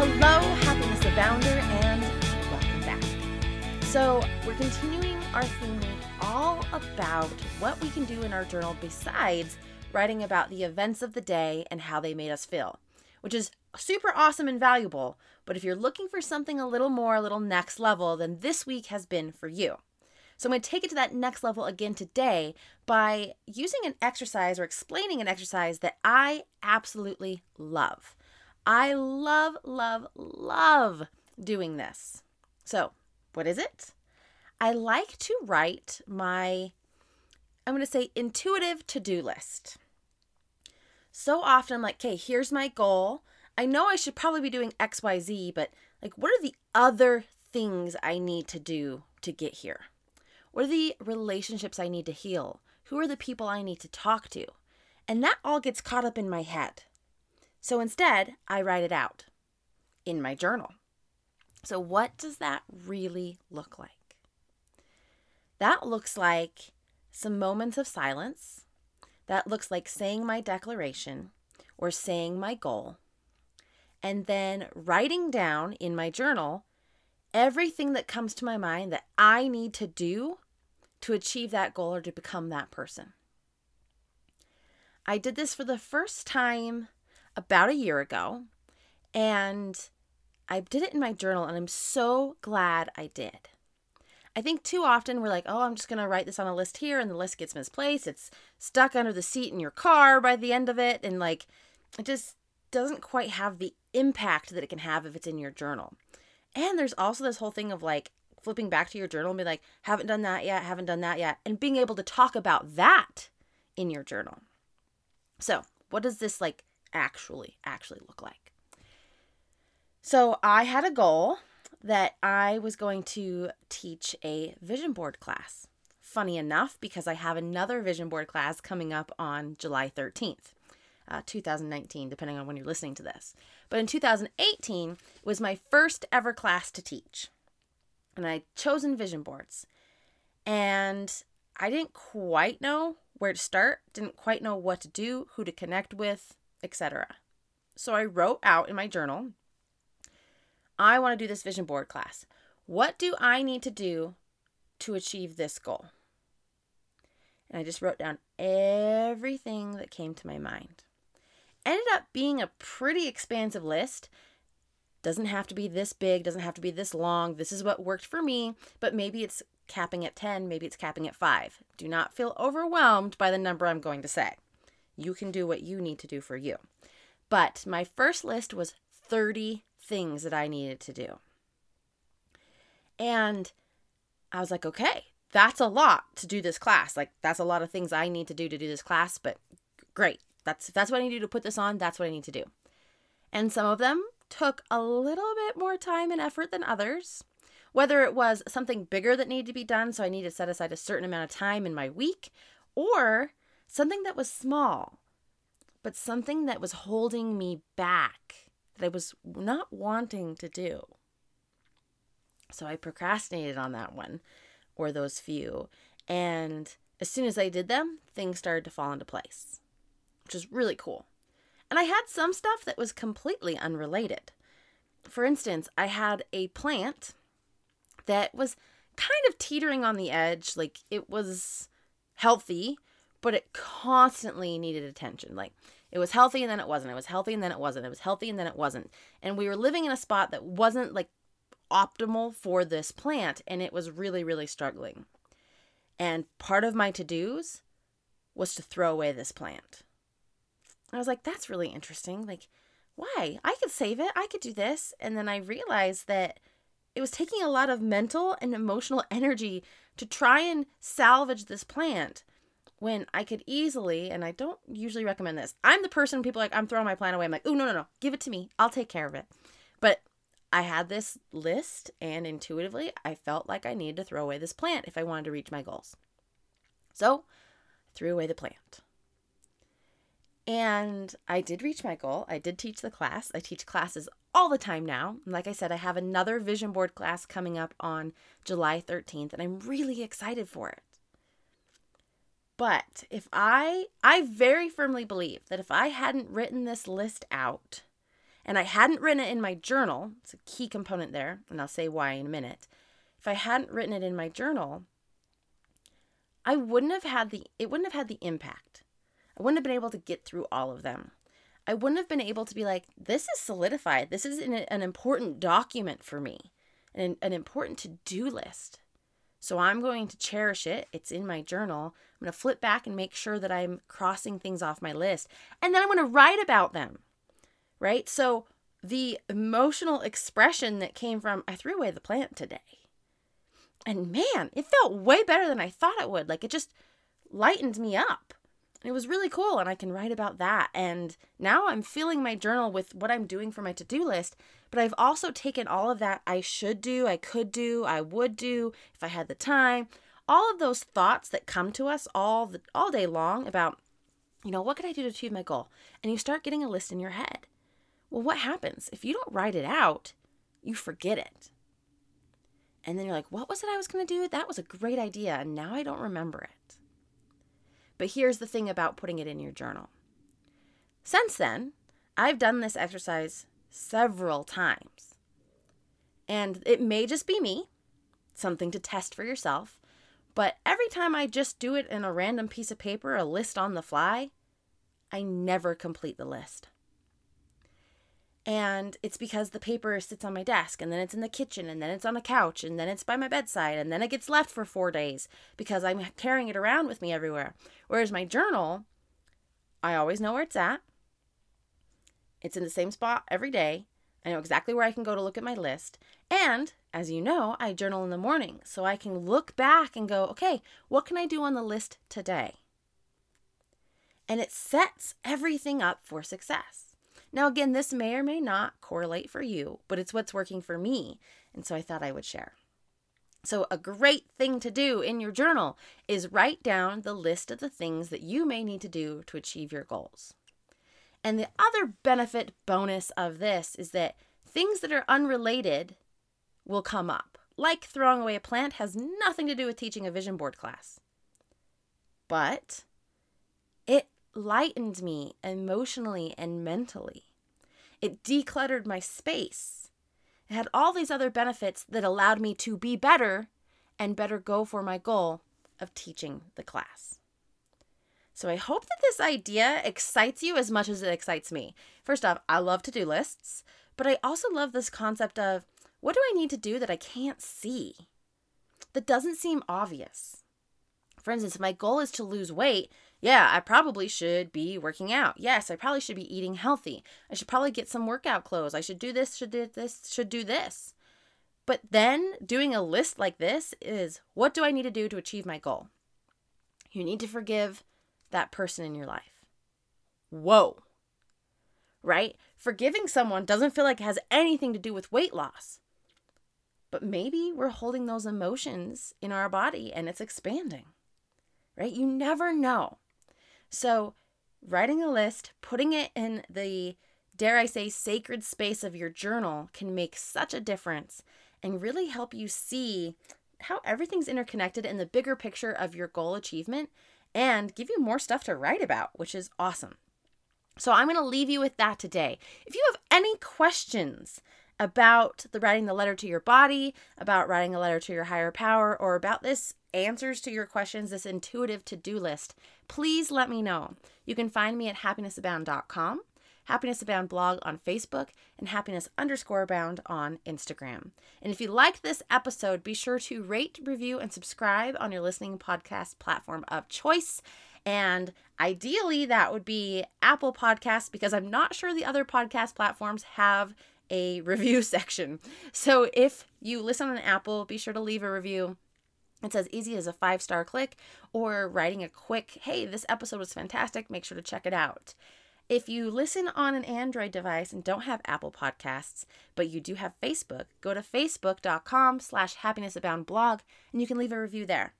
Hello, Happiness Abounder, and welcome back. So, we're continuing our theme all about what we can do in our journal besides writing about the events of the day and how they made us feel, which is super awesome and valuable. But if you're looking for something a little more, a little next level, then this week has been for you. So I'm going to take it to that next level again today by using an exercise or explaining an exercise that I absolutely love. I love, love, love doing this. So, what is it? I like to write my, I'm going to say, intuitive to do list. So often I'm like, okay, here's my goal. I know I should probably be doing XYZ, but like, what are the other things I need to do to get here? What are the relationships I need to heal? Who are the people I need to talk to? And that all gets caught up in my head. So instead, I write it out in my journal. So, what does that really look like? That looks like some moments of silence. That looks like saying my declaration or saying my goal. And then writing down in my journal everything that comes to my mind that I need to do to achieve that goal or to become that person. I did this for the first time about a year ago, and I did it in my journal, and I'm so glad I did. I think too often we're like, oh, I'm just going to write this on a list here, and the list gets misplaced. It's stuck under the seat in your car by the end of it, and like it just doesn't quite have the impact that it can have if it's in your journal. And there's also this whole thing of like flipping back to your journal and be like, haven't done that yet, haven't done that yet, and being able to talk about that in your journal. So, what does this like actually actually look like? So, I had a goal that I was going to teach a vision board class. Funny enough, because I have another vision board class coming up on July 13th. Uh, 2019, depending on when you're listening to this. But in 2018 was my first ever class to teach. And I'd chosen vision boards. And I didn't quite know where to start, didn't quite know what to do, who to connect with, etc. So I wrote out in my journal I want to do this vision board class. What do I need to do to achieve this goal? And I just wrote down everything that came to my mind. Ended up being a pretty expansive list. Doesn't have to be this big, doesn't have to be this long. This is what worked for me, but maybe it's capping at 10, maybe it's capping at 5. Do not feel overwhelmed by the number I'm going to say. You can do what you need to do for you. But my first list was 30 things that I needed to do. And I was like, okay, that's a lot to do this class. Like that's a lot of things I need to do to do this class, but great. That's that's what I need to do to put this on, that's what I need to do. And some of them took a little bit more time and effort than others. Whether it was something bigger that needed to be done, so I need to set aside a certain amount of time in my week, or something that was small, but something that was holding me back that I was not wanting to do. So I procrastinated on that one or those few. And as soon as I did them, things started to fall into place, which is really cool. And I had some stuff that was completely unrelated. For instance, I had a plant that was kind of teetering on the edge. Like it was healthy, but it constantly needed attention. Like it was healthy and then it wasn't. It was healthy and then it wasn't. It was healthy and then it wasn't. And we were living in a spot that wasn't like optimal for this plant and it was really, really struggling. And part of my to dos was to throw away this plant. I was like, that's really interesting. Like, why? I could save it. I could do this. And then I realized that it was taking a lot of mental and emotional energy to try and salvage this plant when I could easily, and I don't usually recommend this. I'm the person people like, I'm throwing my plan away. I'm like, oh, no, no, no, give it to me. I'll take care of it. But I had this list, and intuitively, I felt like I needed to throw away this plant if I wanted to reach my goals. So, I threw away the plant. And I did reach my goal. I did teach the class. I teach classes all the time now. Like I said, I have another vision board class coming up on July 13th, and I'm really excited for it. But if I, I very firmly believe that if I hadn't written this list out and I hadn't written it in my journal, it's a key component there, and I'll say why in a minute. If I hadn't written it in my journal, I wouldn't have had the, it wouldn't have had the impact. I wouldn't have been able to get through all of them. I wouldn't have been able to be like, this is solidified. This is an, an important document for me, an, an important to do list. So I'm going to cherish it. It's in my journal. I'm going to flip back and make sure that I'm crossing things off my list. And then I'm going to write about them. Right? So the emotional expression that came from, I threw away the plant today. And man, it felt way better than I thought it would. Like it just lightened me up. It was really cool, and I can write about that. And now I'm filling my journal with what I'm doing for my to do list. But I've also taken all of that I should do, I could do, I would do if I had the time, all of those thoughts that come to us all the, all day long about, you know, what could I do to achieve my goal? And you start getting a list in your head. Well, what happens if you don't write it out? You forget it. And then you're like, what was it I was going to do? That was a great idea, and now I don't remember it. But here's the thing about putting it in your journal. Since then, I've done this exercise several times. And it may just be me, something to test for yourself. But every time I just do it in a random piece of paper, a list on the fly, I never complete the list. And it's because the paper sits on my desk and then it's in the kitchen and then it's on a couch and then it's by my bedside and then it gets left for four days because I'm carrying it around with me everywhere. Whereas my journal, I always know where it's at. It's in the same spot every day. I know exactly where I can go to look at my list. And as you know, I journal in the morning so I can look back and go, okay, what can I do on the list today? And it sets everything up for success. Now, again, this may or may not correlate for you, but it's what's working for me. And so I thought I would share. So, a great thing to do in your journal is write down the list of the things that you may need to do to achieve your goals. And the other benefit bonus of this is that things that are unrelated will come up. Like throwing away a plant has nothing to do with teaching a vision board class. But it lightened me emotionally and mentally. It decluttered my space. It had all these other benefits that allowed me to be better and better go for my goal of teaching the class. So I hope that this idea excites you as much as it excites me. First off, I love to do lists, but I also love this concept of what do I need to do that I can't see? That doesn't seem obvious. For instance, if my goal is to lose weight, yeah, I probably should be working out. Yes, I probably should be eating healthy. I should probably get some workout clothes. I should do this, should do this, should do this. But then doing a list like this is what do I need to do to achieve my goal? You need to forgive that person in your life. Whoa. Right? Forgiving someone doesn't feel like it has anything to do with weight loss. But maybe we're holding those emotions in our body and it's expanding. Right? You never know. So, writing a list, putting it in the, dare I say, sacred space of your journal can make such a difference and really help you see how everything's interconnected in the bigger picture of your goal achievement and give you more stuff to write about, which is awesome. So, I'm going to leave you with that today. If you have any questions about the writing the letter to your body, about writing a letter to your higher power, or about this answers to your questions, this intuitive to do list, please let me know. You can find me at happinessabound.com, Happiness Abound blog on Facebook, and happiness underscore abound on Instagram. And if you like this episode, be sure to rate, review, and subscribe on your listening podcast platform of choice. And ideally, that would be Apple Podcasts because I'm not sure the other podcast platforms have a review section. So if you listen on Apple, be sure to leave a review It's as easy as a five star click or writing a quick, hey, this episode was fantastic. Make sure to check it out. If you listen on an Android device and don't have Apple Podcasts, but you do have Facebook, go to facebook.com slash happinessabound blog and you can leave a review there.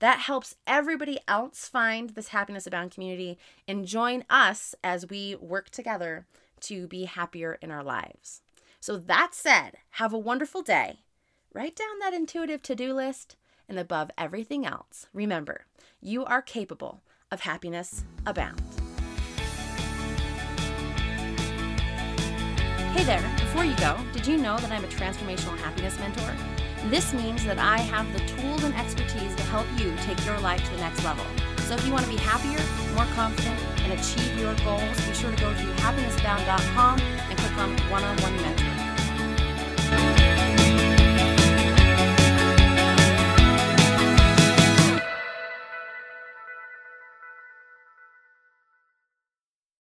That helps everybody else find this Happiness Abound community and join us as we work together to be happier in our lives. So, that said, have a wonderful day. Write down that intuitive to do list, and above everything else, remember you are capable of happiness abound. Hey there, before you go, did you know that I'm a transformational happiness mentor? This means that I have the tools and expertise to help you take your life to the next level. So if you want to be happier, more confident, and achieve your goals, be sure to go to happinessabound.com and click on one on one mentoring.